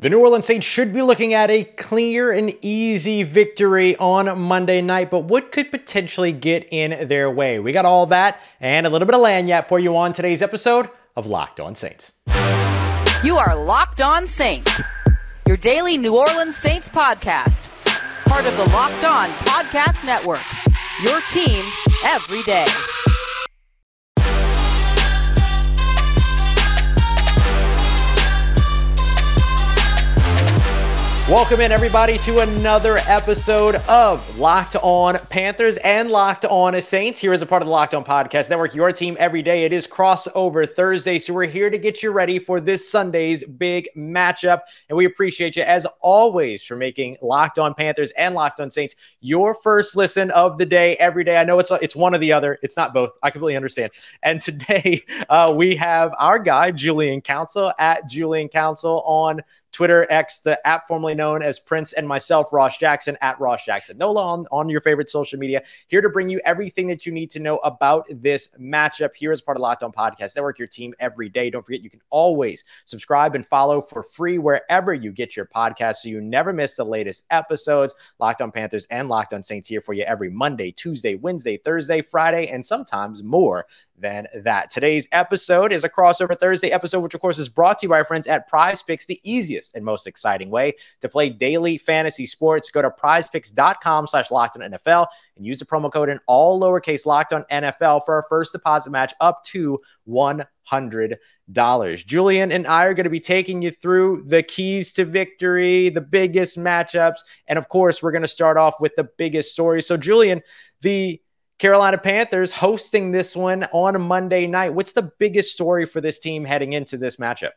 The New Orleans Saints should be looking at a clear and easy victory on Monday night, but what could potentially get in their way? We got all that and a little bit of lagniappe for you on today's episode of Locked On Saints. You are Locked On Saints, your daily New Orleans Saints podcast, part of the Locked On Podcast Network. Your team every day. Welcome in, everybody, to another episode of Locked On Panthers and Locked On Saints. Here is a part of the Locked On Podcast Network, your team every day. It is crossover Thursday, so we're here to get you ready for this Sunday's big matchup. And we appreciate you, as always, for making Locked On Panthers and Locked On Saints your first listen of the day every day. I know it's it's one or the other, it's not both. I completely understand. And today uh, we have our guy, Julian Council, at Julian Council on Twitter, X, the app formerly known as Prince, and myself, Ross Jackson, at Ross Jackson. Nola on, on your favorite social media, here to bring you everything that you need to know about this matchup here as part of Locked On Podcast Network, your team every day. Don't forget, you can always subscribe and follow for free wherever you get your podcast so you never miss the latest episodes. Locked On Panthers and Locked On Saints here for you every Monday, Tuesday, Wednesday, Thursday, Friday, and sometimes more than that. Today's episode is a crossover Thursday episode, which of course is brought to you by our friends at Prize Picks, the easiest and most exciting way to play daily fantasy sports. Go to prizepicks.com slash locked on NFL and use the promo code in all lowercase locked on NFL for our first deposit match up to $100. Julian and I are going to be taking you through the keys to victory, the biggest matchups, and of course, we're going to start off with the biggest story. So, Julian, the Carolina Panthers hosting this one on a Monday night. What's the biggest story for this team heading into this matchup?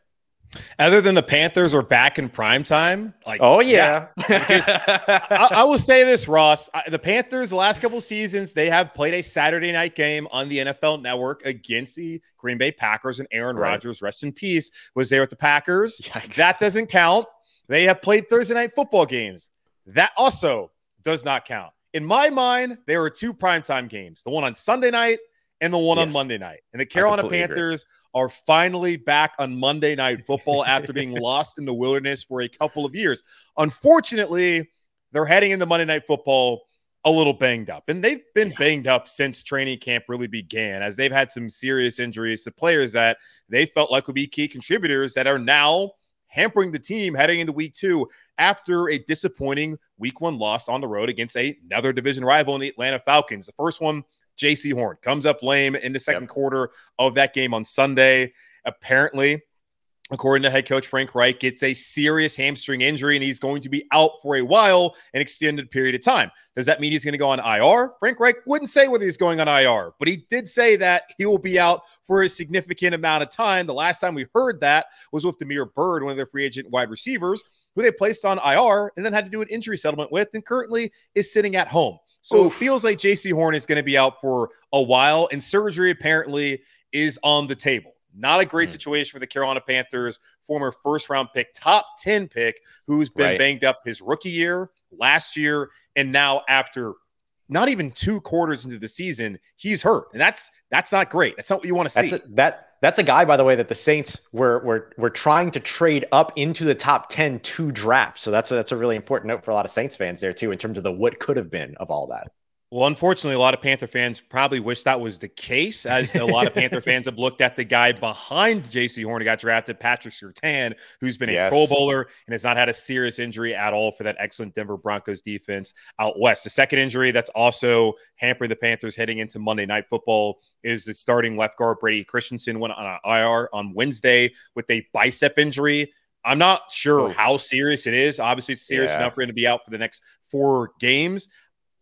Other than the Panthers are back in prime time, like oh yeah, yeah. I, I, will say this, Ross: I, the Panthers, the last couple seasons, they have played a Saturday night game on the NFL Network against the Green Bay Packers, and Aaron right. Rodgers, rest in peace, was there with the Packers. Yikes. That doesn't count. They have played Thursday night football games. That also does not count in my mind, there were two primetime games the one on Sunday night and the one yes. on Monday night. And the Carolina Panthers agree. are finally back on Monday night football after being lost in the wilderness for a couple of years. Unfortunately, they're heading into Monday night football a little banged up. And they've been yeah. banged up since training camp really began, as they've had some serious injuries to players that they felt like would be key contributors that are now hampering the team heading into week two after a disappointing week one loss on the road against another division rival in the Atlanta Falcons. The first one, Jaycee Horn, comes up lame in the second yep. quarter of that game on Sunday. Apparently, according to head coach Frank Reich, it's a serious hamstring injury and he's going to be out for a while, an extended period of time. Does that mean he's going to go on IR? Frank Reich wouldn't say whether he's going on IR, but he did say that he will be out for a significant amount of time. The last time we heard that was with Damiere Byrd, one of their free agent wide receivers, who they placed on IR and then had to do an injury settlement with and currently is sitting at home. So Oof. it feels like Jaycee Horn is going to be out for a while, and surgery apparently is on the table. Not a great mm. situation for the Carolina Panthers, former first round pick, top 10 pick, who's been right. banged up his rookie year, last year, and now after not even two quarters into the season, he's hurt. And that's that's not great. That's not what you want to see. A, that that's a guy, by the way, that the Saints were were were trying to trade up into the top 10 to draft. So that's a, that's a really important note for a lot of Saints fans there too, in terms of the what could have been of all that. Well, unfortunately, a lot of Panther fans probably wish that was the case, as a lot of Panther fans have looked at the guy behind Jaycee Horn who got drafted, Patrick Surtain, who's been yes. a Pro Bowler and has not had a serious injury at all for that excellent Denver Broncos defense out west. The second injury that's also hampering the Panthers heading into Monday Night Football is the starting left guard Brady Christensen went on an IR on Wednesday with a bicep injury. I'm not sure oh. how serious it is. Obviously, it's serious yeah. enough for him to be out for the next four games.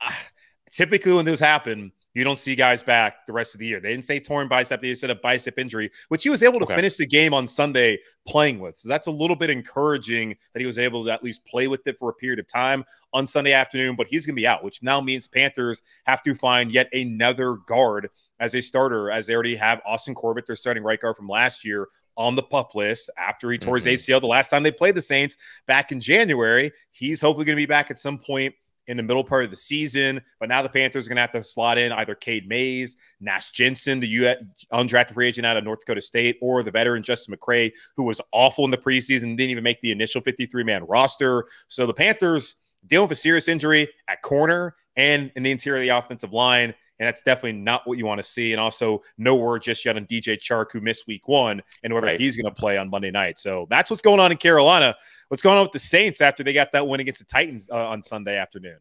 Ah, Typically, when those happen, you don't see guys back the rest of the year. They didn't say torn bicep, they just said a bicep injury, which he was able to okay. finish the game on Sunday playing with. So that's a little bit encouraging that he was able to at least play with it for a period of time on Sunday afternoon, but he's going to be out, which now means Panthers have to find yet another guard as a starter, as they already have Austin Corbett, their starting right guard from last year, on the pup list after he tore mm-hmm. his ACL the last time they played the Saints back in January. He's hopefully going to be back at some point in the middle part of the season. But now the Panthers are going to have to slot in either Cade Mays, Nash Jensen, the U- undrafted free agent out of North Dakota State, or the veteran Justin McCray, who was awful in the preseason, didn't even make the initial 53 man roster. So the Panthers dealing with a serious injury at corner and in the interior of the offensive line. And that's definitely not what you want to see. And also, no word just yet on DJ Chark, who missed week one, and whether right. he's going to play on Monday night. So that's what's going on in Carolina. What's going on with the Saints after they got that win against the Titans uh, on Sunday afternoon?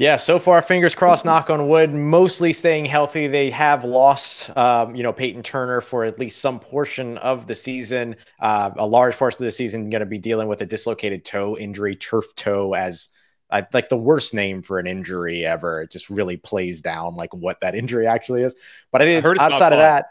Yeah, so far, fingers crossed, knock on wood, mostly staying healthy. They have lost, um, you know, Peyton Turner for at least some portion of the season. Uh, a large portion of the season going to be dealing with a dislocated toe injury, turf toe, as I, like the worst name for an injury ever. It just really plays down like what that injury actually is. But I think I outside of that,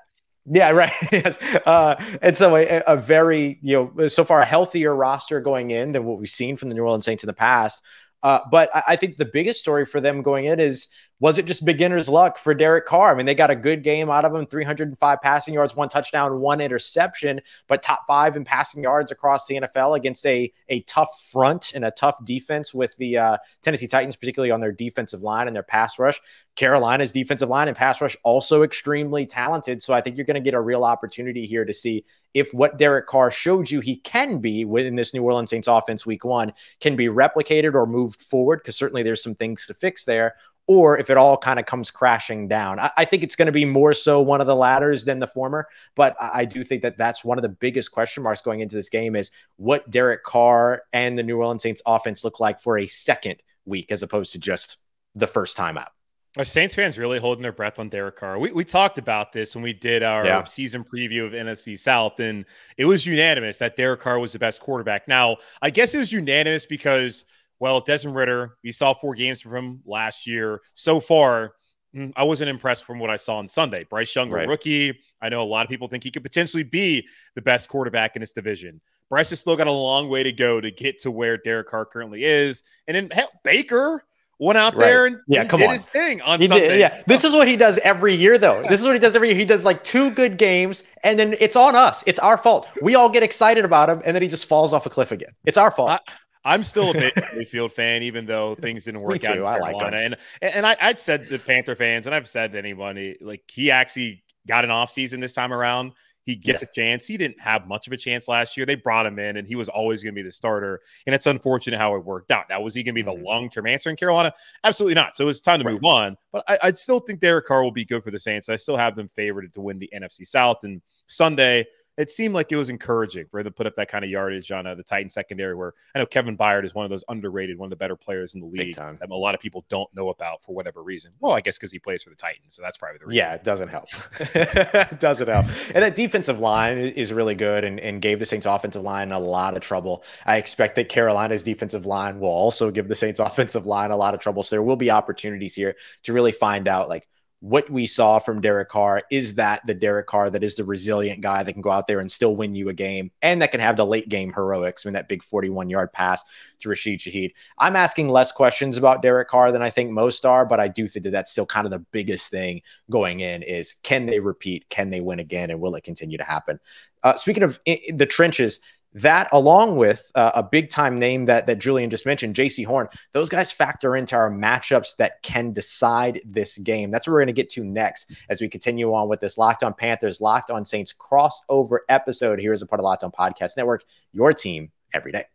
yeah, right. yes. Uh, and so a, a, very, you know, so far a healthier roster going in than what we've seen from the New Orleans Saints in the past. Uh, but I, I, think the biggest story for them going in is was it just beginner's luck for Derek Carr? I mean, they got a good game out of him 305 passing yards, one touchdown, one interception, but top five in passing yards across the NFL against a, a tough front and a tough defense with the uh, Tennessee Titans, particularly on their defensive line and their pass rush. Carolina's defensive line and pass rush also extremely talented. So I think you're going to get a real opportunity here to see if what Derek Carr showed you he can be within this New Orleans Saints offense week one can be replicated or moved forward, because certainly there's some things to fix there, or if it all kind of comes crashing down. I, I think it's going to be more so one of the latters than the former, but I, I, do think that that's one of the biggest question marks going into this game is what Derek Carr and the New Orleans Saints offense look like for a second week as opposed to just the first time out. Are Saints fans really holding their breath on Derek Carr? We, we talked about this when we did our yeah. season preview of NFC South, and it was unanimous that Derek Carr was the best quarterback. Now, I guess it was unanimous because – well, Desmond Ridder, we saw four games from him last year. So far, mm, I wasn't impressed from what I saw on Sunday. Bryce Young, right. rookie. I know a lot of people think he could potentially be the best quarterback in this division. Bryce has still got a long way to go to get to where Derek Carr currently is. And then hell, Baker went out right. there and, yeah, and come did on. his thing on he Sunday. Yeah, this is what he does every year, though. This is what he does every year. He does like two good games, and then it's on us. It's our fault. We all get excited about him, and then he just falls off a cliff again. It's our fault. I, I'm still a big Mayfield fan, even though things didn't work out in Carolina. Like and and I, would said the Panther fans, and I've said to anybody, like he actually got an off season this time around. He gets yeah. a chance. He didn't have much of a chance last year. They brought him in, and he was always going to be the starter. And it's unfortunate how it worked out. Now, was he going to be mm-hmm. the long term answer in Carolina? Absolutely not. So it's time to right. move on. But I, I still think Derek Carr will be good for the Saints. I still have them favored to win the NFC South. And Sunday, it seemed like it was encouraging for them to put up that kind of yardage on uh, the Titan secondary. Where I know Kevin Byard is one of those underrated, one of the better players in the league that a lot of people don't know about for whatever reason. Well, I guess because he plays for the Titans, so that's probably the reason. Yeah, it doesn't help. it doesn't help. And that defensive line is really good and, and gave the Saints offensive line a lot of trouble. I expect that Carolina's defensive line will also give the Saints offensive line a lot of trouble. So there will be opportunities here to really find out like what we saw from Derek Carr is that the Derek Carr that is the resilient guy that can go out there and still win you a game and that can have the late game heroics. I mean, that big 41 yard pass to Rashid Shaheed. I'm asking less questions about Derek Carr than I think most are, but I do think that that's still kind of the biggest thing going in is can they repeat? Can they win again? And will it continue to happen? Uh, speaking of the trenches, that along with uh, a big time name that that Julian just mentioned, Jaycee Horn, those guys factor into our matchups that can decide this game. That's what we're going to get to next as we continue on with this Locked On Panthers, Locked On Saints crossover episode here as a part of Locked On Podcast Network, your team every day.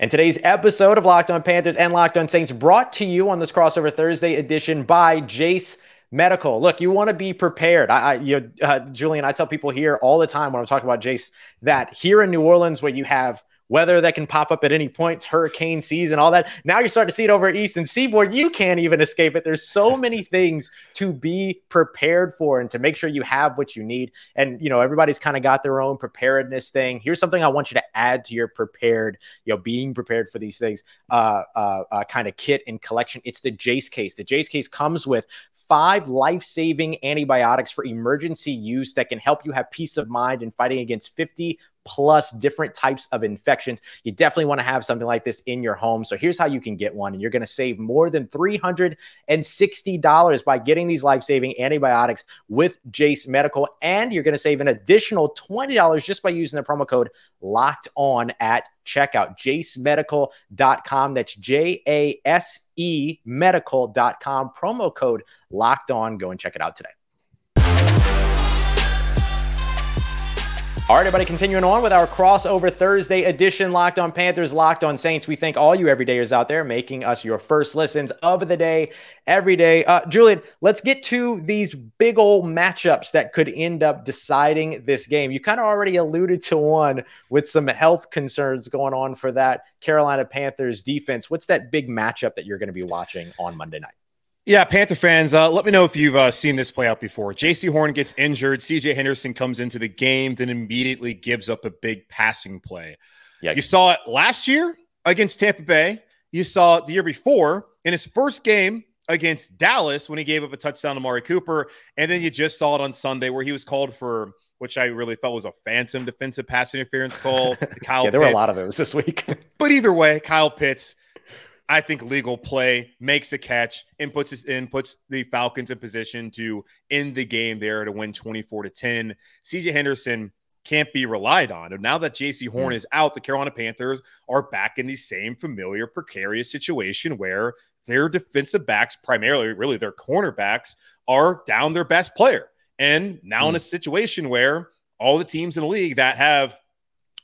And today's episode of Locked On Panthers and Locked On Saints brought to you on this crossover Thursday edition by Jase medical. Look, you want to be prepared. I, I you, uh, Julian, I tell people here all the time when I'm talking about Jase that here in New Orleans, where you have weather that can pop up at any point, hurricane season, all that. Now you're starting to see it over at Eastern Seaboard. You can't even escape it. There's so many things to be prepared for and to make sure you have what you need. And you know, everybody's kind of got their own preparedness thing. Here's something I want you to add to your prepared, you know, being prepared for these things, uh, uh, uh kind of kit and collection. It's the Jase case. The Jase case comes with five life saving antibiotics for emergency use that can help you have peace of mind in fighting against 50 plus different types of infections. You definitely want to have something like this in your home. So here's how you can get one. And you're going to save more than $360 by getting these life saving antibiotics with Jase Medical. And you're going to save an additional $20 just by using the promo code locked on at checkout. JaseMedical.com. That's J A S E medical.com. Promo code locked on. Go and check it out today. All right, everybody, continuing on with our crossover Thursday edition Locked on Panthers, Locked on Saints. We thank all you everydayers out there making us your first listens of the day every day. Uh, Julian, let's get to these big old matchups that could end up deciding this game. You kind of already alluded to one with some health concerns going on for that Carolina Panthers defense. What's that big matchup that you're going to be watching on Monday night? Yeah, Panther fans, uh, let me know if you've uh, seen this play out before. Jaycee Horn gets injured. CJ Henderson comes into the game, then immediately gives up a big passing play. Yeah, you saw it last year against Tampa Bay. You saw it the year before in his first game against Dallas when he gave up a touchdown to Mari Cooper, and then you just saw it on Sunday where he was called for which I really felt was a phantom defensive pass interference call. Kyle yeah, there Pitts. were a lot of those this week. but either way, Kyle Pitts I think legal play makes a catch and puts us in puts the Falcons in position to end the game there to win 24 to 10. CJ Henderson can't be relied on. And now that Jaycee Horn mm. is out, the Carolina Panthers are back in the same familiar precarious situation where their defensive backs, primarily really their cornerbacks, are down their best player. And now mm. in a situation where all the teams in the league that have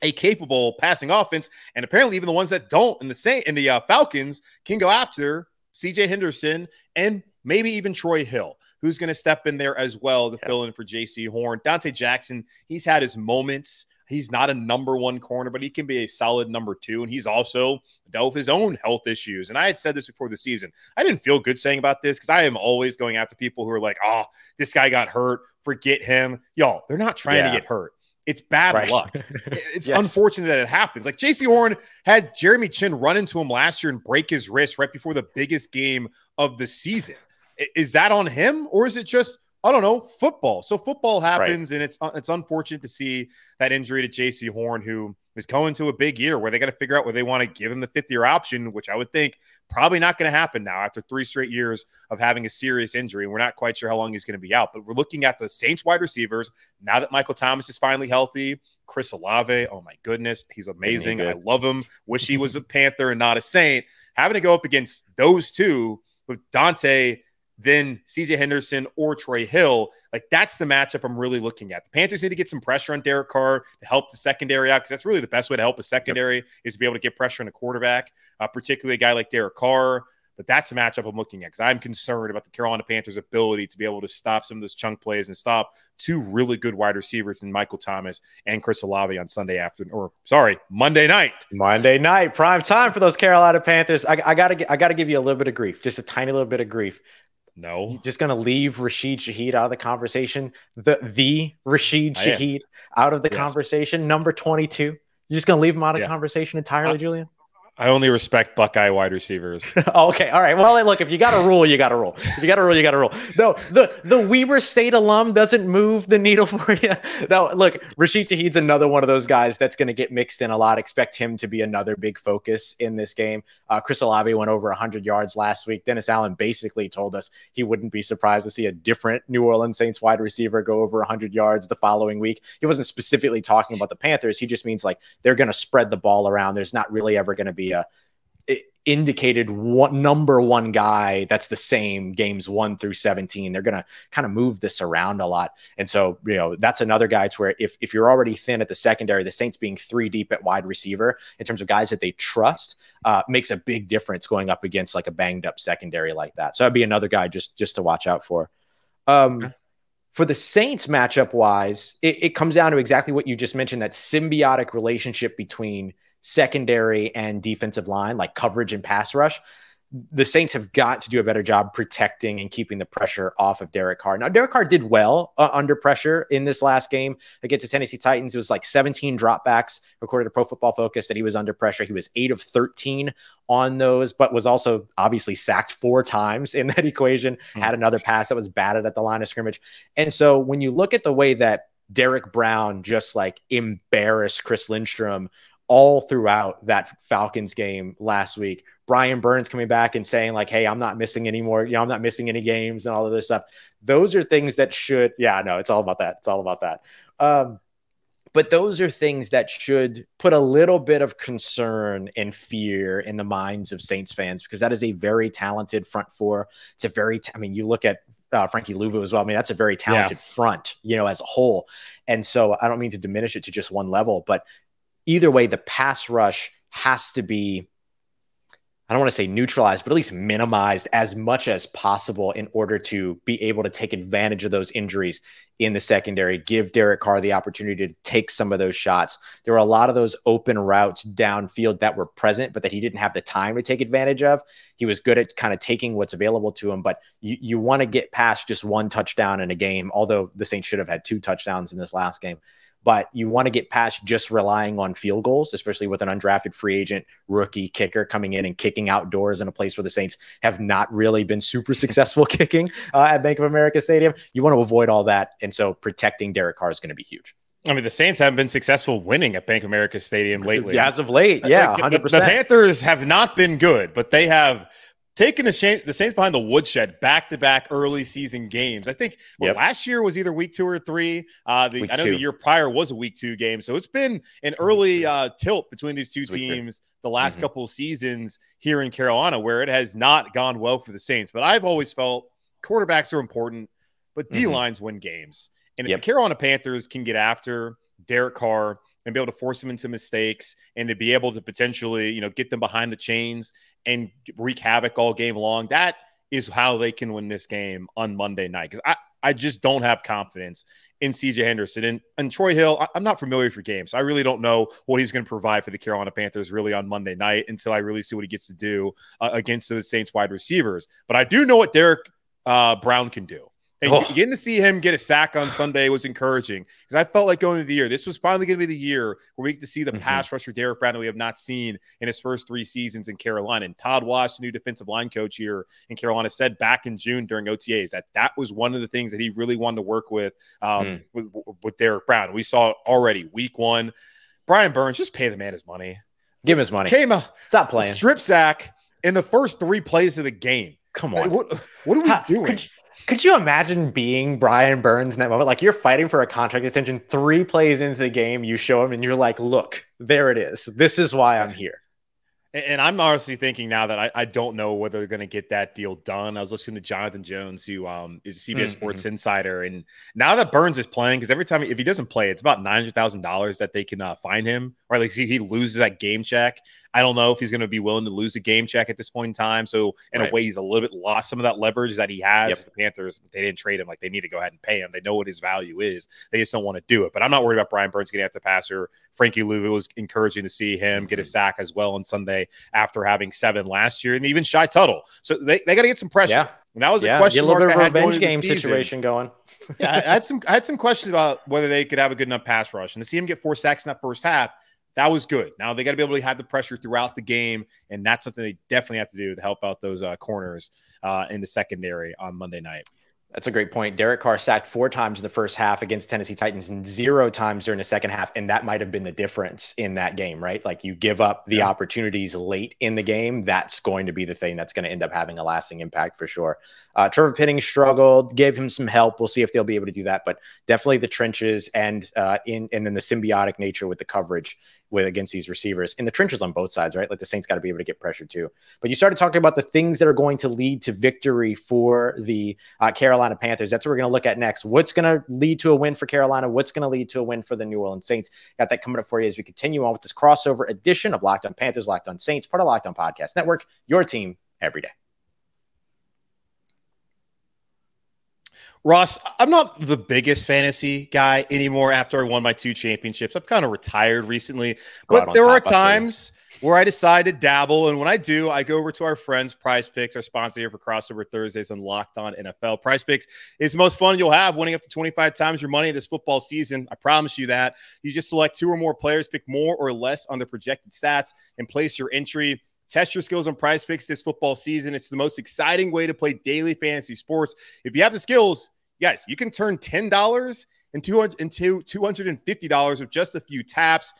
a capable passing offense, and apparently even the ones that don't in the same in the uh, Falcons can go after C.J. Henderson and maybe even Troy Hill, who's going to step in there as well to fill in for Jaycee Horn. Donte Jackson, he's had his moments. He's not a number one corner, but he can be a solid number two. And he's also dealt with his own health issues. And I had said this before the season. I didn't feel good saying about this because I am always going after people who are like, oh, this guy got hurt. Forget him. Y'all, they're not trying yeah. to get hurt. It's bad right. luck. It's yes. unfortunate that it happens. Like Jaycee Horn had Jeremy Chinn run into him last year and break his wrist right before the biggest game of the season. Is that on him or is it just I don't know football? So football happens, right. and it's uh, it's unfortunate to see that injury to Jaycee Horn, who is going to a big year where they got to figure out where they want to give him the fifth year option, which I would think probably not going to happen now after three straight years of having a serious injury. And we're not quite sure how long he's going to be out, but we're looking at the Saints wide receivers now that Michael Thomas is finally healthy. Chris Olave, oh my goodness, he's amazing. I love him. Wish he was a Panther and not a Saint. Having to go up against those two with Donte than CJ Henderson or Troy Hill. Like that's the matchup I'm really looking at. The Panthers need to get some pressure on Derek Carr to help the secondary out because that's really the best way to help a secondary yep. is to be able to get pressure on a quarterback, uh, particularly a guy like Derek Carr. But that's the matchup I'm looking at because I'm concerned about the Carolina Panthers' ability to be able to stop some of those chunk plays and stop two really good wide receivers in Michael Thomas and Chris Olave on Sunday afternoon, or sorry, Monday night. Monday night, prime time for those Carolina Panthers. I, I gotta, I gotta give you a little bit of grief, just a tiny little bit of grief. No. You're just gonna leave Rashid Shaheed out of the conversation. The the Rashid Shaheed out of the yes. conversation. Number 22. You're just gonna leave him out of yeah. conversation entirely, Julian? I only respect Buckeye wide receivers. okay, all right. Well, look, if you got a rule, you got a rule. If you got a rule, you got a rule. No, the the Weber State alum doesn't move the needle for you. No, look, Rashid Shaheed's another one of those guys that's going to get mixed in a lot. Expect him to be another big focus in this game. Uh, Chris Olave went over 100 yards last week. Dennis Allen basically told us he wouldn't be surprised to see a different New Orleans Saints wide receiver go over 100 yards the following week. He wasn't specifically talking about the Panthers. He just means like they're going to spread the ball around. There's not really ever going to be a indicated one number one guy that's the same games one through 17 they're going to kind of move this around a lot. And so you know that's another guy to where if, if you're already thin at the secondary the saints being three deep at wide receiver in terms of guys that they trust uh, makes a big difference going up against like a banged up secondary like that. So that'd be another guy just just to watch out for. Um. For the Saints matchup wise, it, it comes down to exactly what you just mentioned that symbiotic relationship between secondary and defensive line, like coverage and pass rush the Saints have got to do a better job protecting and keeping the pressure off of Derek Carr. Now, Derek Carr did well uh, under pressure in this last game against the Tennessee Titans. It was like 17 dropbacks, according to Pro Football Focus, that he was under pressure. He was eight of 13 on those, but was also obviously sacked four times in that equation. Mm-hmm. Had another pass that was batted at the line of scrimmage. And so when you look at the way that Derrick Brown just like embarrassed Chris Lindstrom all throughout that Falcons game last week. Brian Burns coming back and saying like, "Hey, I'm not missing anymore. You know, I'm not missing any games and all of this stuff." Those are things that should, yeah, no, it's all about that. It's all about that. Um, but those are things that should put a little bit of concern and fear in the minds of Saints fans because that is a very talented front four. It's a very, t- I mean, you look at uh, Frankie Luvu as well. I mean, that's a very talented yeah. front, you know, as a whole. And so I don't mean to diminish it to just one level, but either way, the pass rush has to be I don't want to say neutralized, but at least minimized as much as possible in order to be able to take advantage of those injuries in the secondary, give Derek Carr the opportunity to take some of those shots. There were a lot of those open routes downfield that were present, but that he didn't have the time to take advantage of. He was good at kind of taking what's available to him, but you, you want to get past just one touchdown in a game, although the Saints should have had two touchdowns in this last game but you want to get past just relying on field goals, especially with an undrafted free agent rookie kicker coming in and kicking outdoors in a place where the Saints have not really been super successful kicking uh, at Bank of America Stadium. You want to avoid all that. And so protecting Derek Carr is going to be huge. I mean, the Saints haven't been successful winning at Bank of America Stadium lately. As of late, yeah, 100%. The, the Panthers have not been good, but they have – taking the, Saints, the Saints behind the woodshed back to back early season games. I think well, yep. last year was either week two or three. Uh, the, I know two. the year prior was a week two game. So it's been an early uh, tilt between these two teams the last mm-hmm. couple of seasons here in Carolina where it has not gone well for the Saints. But I've always felt quarterbacks are important, but D lines mm-hmm. win games. And if yep. the Carolina Panthers can get after Derek Carr, and be able to force them into mistakes and to be able to potentially, you know, get them behind the chains and wreak havoc all game long. That is how they can win this game on Monday night. Because I, I just don't have confidence in CJ Henderson and, and Troy Hill. I, am not familiar with your game, so I really don't know what he's going to provide for the Carolina Panthers really on Monday night until I really see what he gets to do uh, against the Saints wide receivers. But I do know what Derrick uh, Brown can do. And oh. getting to see him get a sack on Sunday was encouraging because I felt like going into the year, this was finally going to be the year where we get to see the mm-hmm. pass rusher Derrick Brown that we have not seen in his first three seasons in Carolina. And Todd Wash, the new defensive line coach here in Carolina, said back in June during OTAs that that was one of the things that he really wanted to work with um, mm. with, with Derrick Brown. We saw it already week one. Brian Burns, just pay the man his money. Give him his money. Came stop playing strip sack in the first three plays of the game. Come on, what, what are we How, doing? Could you imagine being Brian Burns in that moment? Like you're fighting for a contract extension, three plays into the game, you show him, and you're like, "Look, there it is. This is why I'm here." And I'm honestly thinking now that I, I don't know whether they're going to get that deal done. I was listening to Jonathan Jones, who um, is a CBS mm-hmm. Sports Insider, and now that Burns is playing, because every time if he doesn't play, it's about nine hundred thousand dollars that they can uh, fine him, or like he loses that game check. I don't know if he's going to be willing to lose a game check at this point in time. So in right. a way, he's a little bit lost some of that leverage that he has. Yep. The Panthers, they didn't trade him. Like they need to go ahead and pay him. They know what his value is. They just don't want to do it. But I'm not worried about Brian Burns getting after the passer. Frankie Luvu was encouraging to see him mm-hmm. get a mm-hmm. sack as well on Sunday after having seven last year, and even Shy Tuttle. So they, they got to get some pressure. Yeah. And that was yeah, a question a little bit of revenge game situation going. yeah, I had some I had some questions about whether they could have a good enough pass rush, and to see him get four sacks in that first half that was good. Now they got to be able to have the pressure throughout the game, and that's something they definitely have to do to help out those uh, corners uh, in the secondary on Monday night. That's a great point. Derek Carr sacked four times in the first half against Tennessee Titans and zero times during the second half. And that might have been the difference in that game, right? Like you give up the yeah. opportunities late in the game. That's going to be the thing that's going to end up having a lasting impact for sure. Uh, Trevor Penning struggled, gave him some help. We'll see if they'll be able to do that. But definitely the trenches and uh, in and then the symbiotic nature with the coverage with against these receivers in the trenches on both sides, right? Like the Saints got to be able to get pressure too. But you started talking about the things that are going to lead to victory for the uh, Carolina Panthers. That's what we're going to look at next. What's going to lead to a win for Carolina? What's going to lead to a win for the New Orleans Saints? Got that coming up for you as we continue on with this crossover edition of Locked On Panthers, Locked On Saints, part of Locked On Podcast Network. Your team every day. Ross, I'm not the biggest fantasy guy anymore after I won my two championships. I've kind of retired recently, but there are times where I decide to dabble. And when I do, I go over to our friends, Prize Picks, our sponsor here for Crossover Thursdays and Locked On NFL. Prize Picks is the most fun you'll have, winning up to 25 times your money this football season. I promise you that. You just select two or more players, pick more or less on the projected stats, and place your entry. Test your skills on prize picks this football season. It's the most exciting way to play daily fantasy sports. If you have the skills, guys, you can turn $10 into $250 with just a few taps.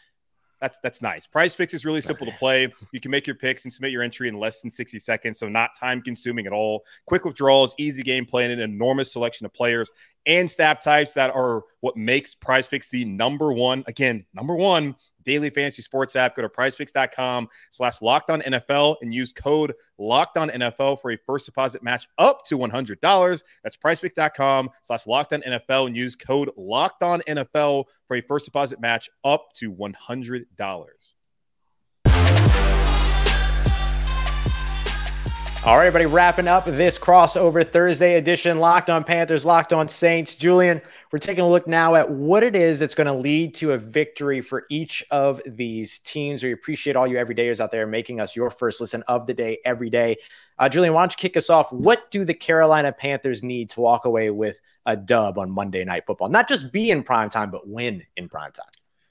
That's that's nice. Prize Picks is really simple to play. You can make your picks and submit your entry in less than 60 seconds, so not time consuming at all. Quick withdrawals, easy gameplay, and an enormous selection of players and stat types that are what makes Prize Picks the number one, again, number one daily fantasy sports app. Go to prizepicks.com slash locked on NFL and use code locked on NFL for a first deposit match up to $100. That's prizepicks.com slash locked on NFL and use code locked on NFL for a first deposit match up to $100. All right, everybody, wrapping up this crossover Thursday edition, Locked on Panthers, Locked on Saints. Julian, we're taking a look now at what it is that's going to lead to a victory for each of these teams. We appreciate all you everydayers out there making us your first listen of the day every day. Uh, Julian, why don't you kick us off? What do the Carolina Panthers need to walk away with a dub on Monday Night Football? Not just be in prime time, but win in prime time.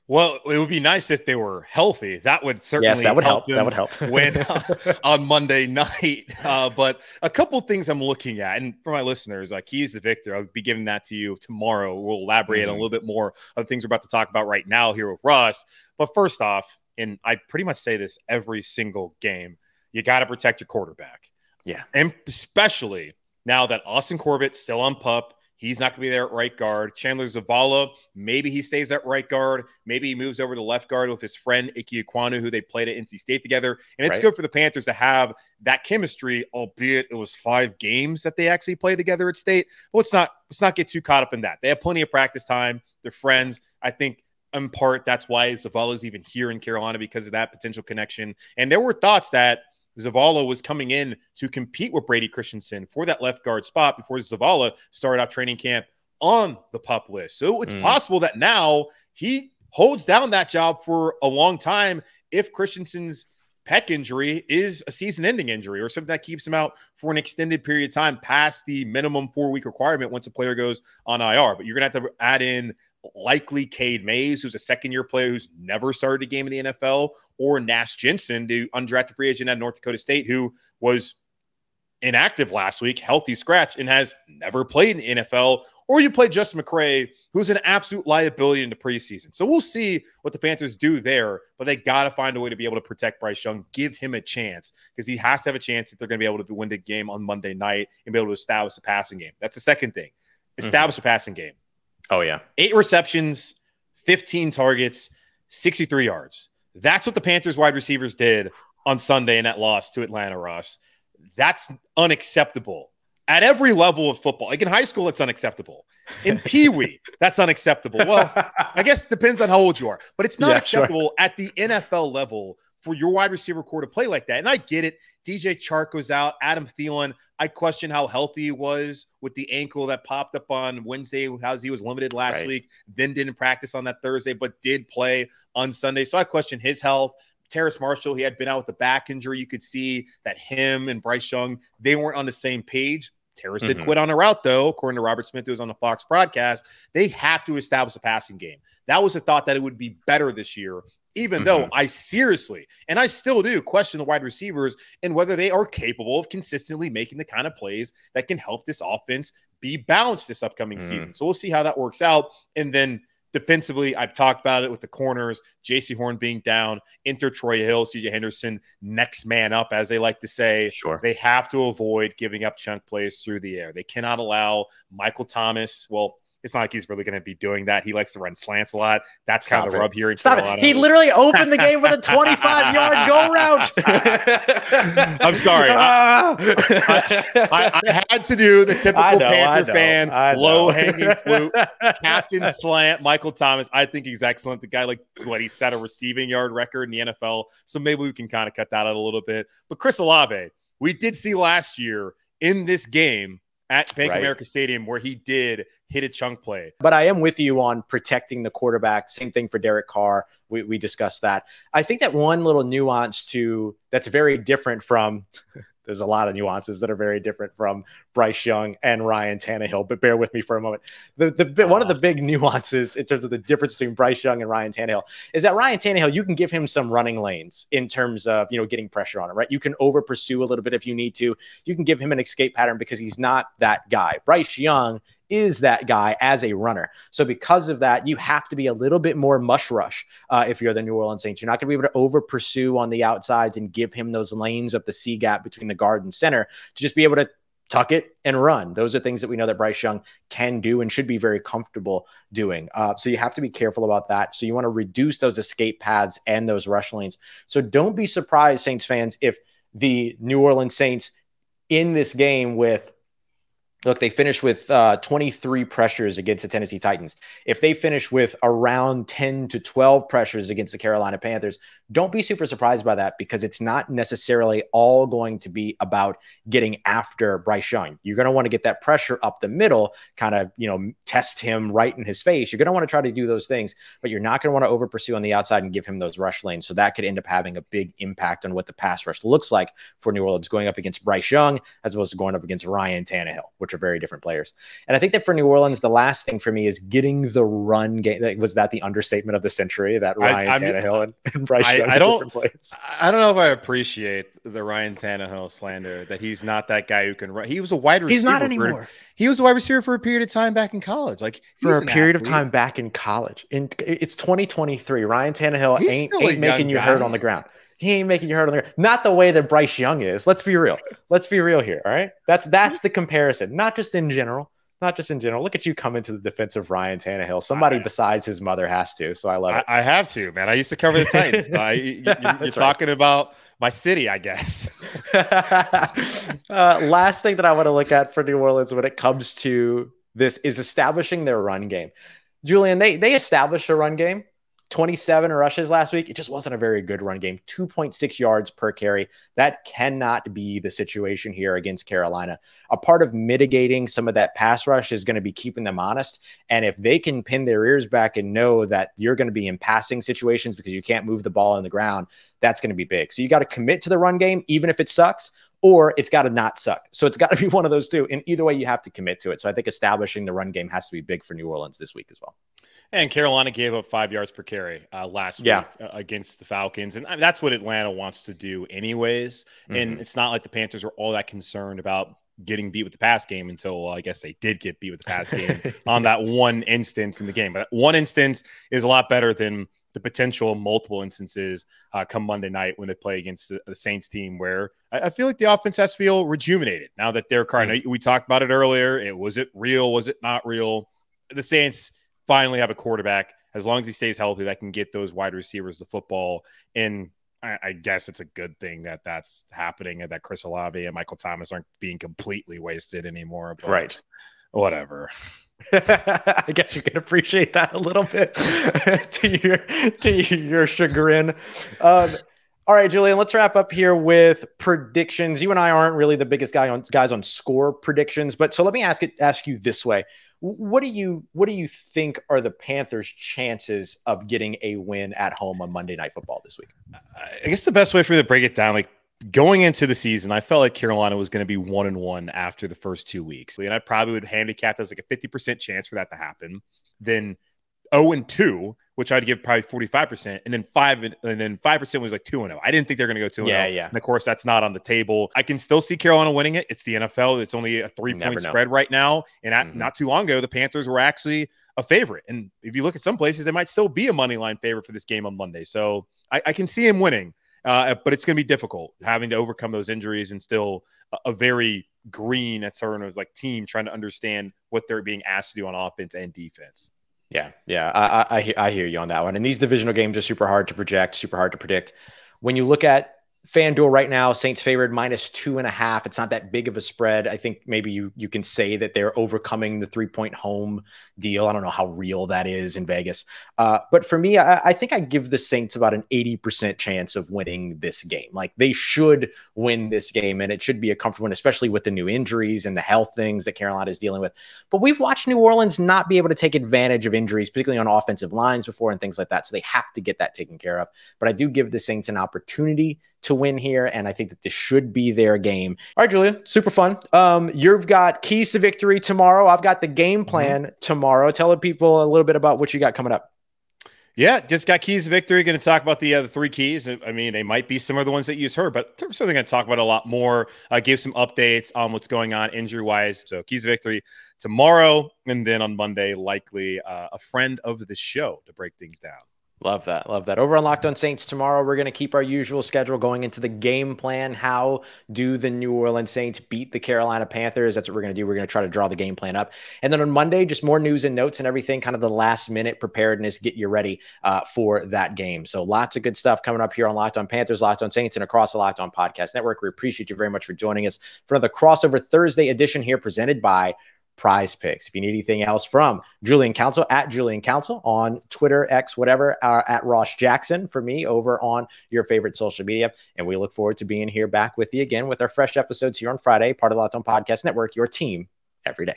Well, it would be nice if they were healthy. That would certainly yes, that would help. help that would help. win uh, on Monday night. Uh, but a couple things I'm looking at, and for my listeners, uh, keys to victor, I'll be giving that to you tomorrow. We'll elaborate mm-hmm. on a little bit more of the things we're about to talk about right now here with Russ. But first off, and I pretty much say this every single game, you got to protect your quarterback. Yeah, and especially now that Austin Corbett's still on pup He's not going to be there at right guard. Chandler Zavala, maybe he stays at right guard. Maybe he moves over to left guard with his friend Ike Ekwonu, who they played at NC State together. And it's right. good for the Panthers to have that chemistry, albeit it was five games that they actually played together at State. But let's not let's not get too caught up in that. They have plenty of practice time. They're friends. I think in part that's why Zavala's even here in Carolina because of that potential connection. And there were thoughts that – Zavala was coming in to compete with Brady Christensen for that left guard spot before Zavala started off training camp on the pup list. So it's mm. possible that now he holds down that job for a long time if Christensen's pec injury is a season ending injury or something that keeps him out for an extended period of time past the minimum four week requirement once a player goes on IR. But you're going to have to add in likely Cade Mays, who's a second year player who's never started a game in the NFL, or Nash Jensen, the undrafted free agent at North Dakota State, who was inactive last week, healthy scratch, and has never played in the NFL. Or you play Justin McCray, who's an absolute liability in the preseason. So we'll see what the Panthers do there, but they got to find a way to be able to protect Bryce Young, give him a chance because he has to have a chance if they're going to be able to win the game on Monday night and be able to establish a passing game. That's the second thing. Mm-hmm. Establish mm-hmm. a passing game. Oh, yeah. Eight receptions, 15 targets, 63 yards. That's what the Panthers wide receivers did on Sunday in that loss to Atlanta, Ross. That's unacceptable at every level of football. Like in high school, it's unacceptable. In Pee Wee, that's unacceptable. Well, I guess it depends on how old you are, but it's not yeah, acceptable sure. at the NFL level for your wide receiver core to play like that. And I get it. DJ Chark goes out. Adam Thielen, I question how healthy he was with the ankle that popped up on Wednesday, how he was limited last right. week, then didn't practice on that Thursday, but did play on Sunday. So I question his health. Terrace Marshall, he had been out with the back injury. You could see that him and Bryce Young, they weren't on the same page. Terrace mm-hmm. did quit on a route, though, according to Robert Smith, who was on the Fox broadcast. They have to establish a passing game. That was a thought that it would be better this year even mm-hmm. though I seriously, and I still do, question the wide receivers and whether they are capable of consistently making the kind of plays that can help this offense be balanced this upcoming mm-hmm. season. So we'll see how that works out. And then defensively, I've talked about it with the corners, Jaycee Horn being down, enter Troy Hill, CJ Henderson, next man up, as they like to say. Sure. They have to avoid giving up chunk plays through the air. They cannot allow Michael Thomas, well, it's not like he's really going to be doing that. He likes to run slants a lot. That's Stop kind of the rub here in Stop Carolina. It. He literally opened the game with a 25 yard go route. I'm sorry. I, I, I, had to do the typical know, Panther fan low hanging fruit, captain slant, Michael Thomas. I think he's excellent. The guy, like, what he set a receiving yard record in the NFL. So maybe we can kind of cut that out a little bit. But Chris Olave, we did see last year in this game at Bank right. America Stadium where he did hit a chunk play. But I am with you on protecting the quarterback. Same thing for Derek Carr. We, we discussed that. I think that one little nuance to that's very different from there's a lot of nuances that are very different from Bryce Young and Ryan Tannehill. But bear with me for a moment. The the one of the ah. big nuances in terms of the difference between Bryce Young and Ryan Tannehill is that Ryan Tannehill, you can give him some running lanes in terms of you know getting pressure on him, right? You can over pursue a little bit if you need to. You can give him an escape pattern because he's not that guy. Bryce Young is that guy as a runner. So because of that, you have to be a little bit more mush rush uh, if you're the New Orleans Saints. You're not going to be able to over pursue on the outsides and give him those lanes of the C gap between the guard and center to just be able to tuck it and run. Those are things that we know that Bryce Young can do and should be very comfortable doing. Uh, so you have to be careful about that. So you want to reduce those escape paths and those rush lanes. So don't be surprised, Saints fans, if the New Orleans Saints in this game with Look, they finished with uh, 23 pressures against the Tennessee Titans. If they finish with around 10 to 12 pressures against the Carolina Panthers, don't be super surprised by that because it's not necessarily all going to be about getting after Bryce Young. You're going to want to get that pressure up the middle, kind of, you know, test him right in his face. You're going to want to try to do those things, but you're not going to want to over pursue on the outside and give him those rush lanes. So that could end up having a big impact on what the pass rush looks like for New Orleans going up against Bryce Young as opposed to going up against Ryan Tannehill, which are very different players. And I think that for New Orleans, the last thing for me is getting the run game. Like, Was that the understatement of the century that Ryan I, Tannehill and, and Bryce I, I don't. I don't know if I appreciate the Ryan Tannehill slander that he's not that guy who can run. He was a wide receiver. He's not anymore. For, he was a wide receiver for a period of time back in college. Like for a period athlete. of time back in college. In it's 2023. Ryan Tannehill he's ain't, ain't making you guy. hurt on the ground. He ain't making you hurt on the ground. Not the way that Bryce Young is. Let's be real. Let's be real here. All right. That's that's the comparison. Not just in general not just in general. Look at you come into the defense of Ryan Tannehill. Somebody I, besides his mother has to. So I love it. I, I have to, man. I used to cover the Titans. I, you, are talking about my city, I guess. uh, last thing that I want to look at for New Orleans when it comes to this is establishing their run game. Julian, they they established a run game 27 rushes last week. It just wasn't a very good run game. 2.6 yards per carry. That cannot be the situation here against Carolina. A part of mitigating some of that pass rush is going to be keeping them honest. And if they can pin their ears back and know that you're going to be in passing situations because you can't move the ball on the ground, that's going to be big. So you got to commit to the run game, even if it sucks, or it's got to not suck. So it's got to be one of those two. And either way, you have to commit to it. So I think establishing the run game has to be big for New Orleans this week as well. And Carolina gave up five yards per carry uh, last yeah. week uh, against the Falcons. And that's what Atlanta wants to do, anyways. Mm-hmm. And it's not like the Panthers were all that concerned about getting beat with the pass game until well, I guess they did get beat with the pass game on that one instance in the game. But one instance is a lot better than the potential multiple instances uh, come Monday night when they play against the, the Saints team, where I, I, feel like the offense has to feel rejuvenated now that they're kind. Mm-hmm. We talked about it earlier. It was it real? Was it not real? The Saints finally have a quarterback, as long as he stays healthy, that can get those wide receivers the football. And I, I guess it's a good thing that that's happening and that Chris Olave and Michael Thomas aren't being completely wasted anymore. But right. Whatever. I guess you can appreciate that a little bit to your to your chagrin. Um, all right, Julian, let's wrap up here with predictions. You and I aren't really the biggest guy on guys on score predictions, but so let me ask it ask you this way. What do you what do you think are the Panthers' chances of getting a win at home on Monday Night Football this week? I guess the best way for me to break it down, like going into the season, I felt like Carolina was going to be one and one after the first two weeks, and I probably would handicap as like a fifty percent chance for that to happen. Then zero oh and two which I'd give probably 45%. And then five and then 5% was like 2 and 0. I didn't think they're going to go 2 and yeah, 0. Yeah. And of course, that's not on the table. I can still see Carolina winning it. It's the NFL. It's only a three point spread right now. And at, mm-hmm. not too long ago, the Panthers were actually a favorite. And if you look at some places, they might still be a money line favorite for this game on Monday. So I, I can see him winning. Uh, but it's going to be difficult having to overcome those injuries and still a, a very green at certain of like team trying to understand what they're being asked to do on offense and defense. Yeah, yeah, I, I I hear you on that one. And these divisional games are super hard to project, super hard to predict. When you look at FanDuel right now, Saints favored minus two and a half. It's not that big of a spread. I think maybe you you can say that they're overcoming the three point home deal. I don't know how real that is in Vegas. Uh, but for me, I, I, think I give the Saints about an 80% chance of winning this game. Like they should win this game, and it should be a comfortable one, especially with the new injuries and the health things that Carolina is dealing with. But we've watched New Orleans not be able to take advantage of injuries, particularly on offensive lines before and things like that. So they have to get that taken care of. But I do give the Saints an opportunity to win here, and I think that this should be their game. All right, Julia, super fun. Um, you've got keys to victory tomorrow. I've got the game mm-hmm. plan mm-hmm. tomorrow. Tell the people a little bit about what you got coming up. Yeah, just got keys to victory. Going to talk about the other three keys. I mean, they might be some of the ones that you just heard, but certainly going to talk about a lot more. Uh, give some updates on what's going on injury wise. So keys to victory tomorrow, and then on Monday, likely uh, a friend of the show to break things down. Love that. Love that. Over on Locked On Saints tomorrow, we're going to keep our usual schedule going into the game plan. How do the New Orleans Saints beat the Carolina Panthers? That's what we're going to do. We're going to try to draw the game plan up. And then on Monday, just more news and notes and everything, kind of the last minute preparedness, get you ready uh, for that game. So lots of good stuff coming up here on Locked On Panthers, Locked On Saints, and across the Locked On Podcast Network. We appreciate you very much for joining us for another crossover Thursday edition here presented by prize picks. If you need anything else from Julian Council at Julian Council on Twitter, X, whatever, uh, at Ross Jackson for me over on your favorite social media. And we look forward to being here back with you again with our fresh episodes here on Friday, part of the Locked On Podcast Network, your team every day.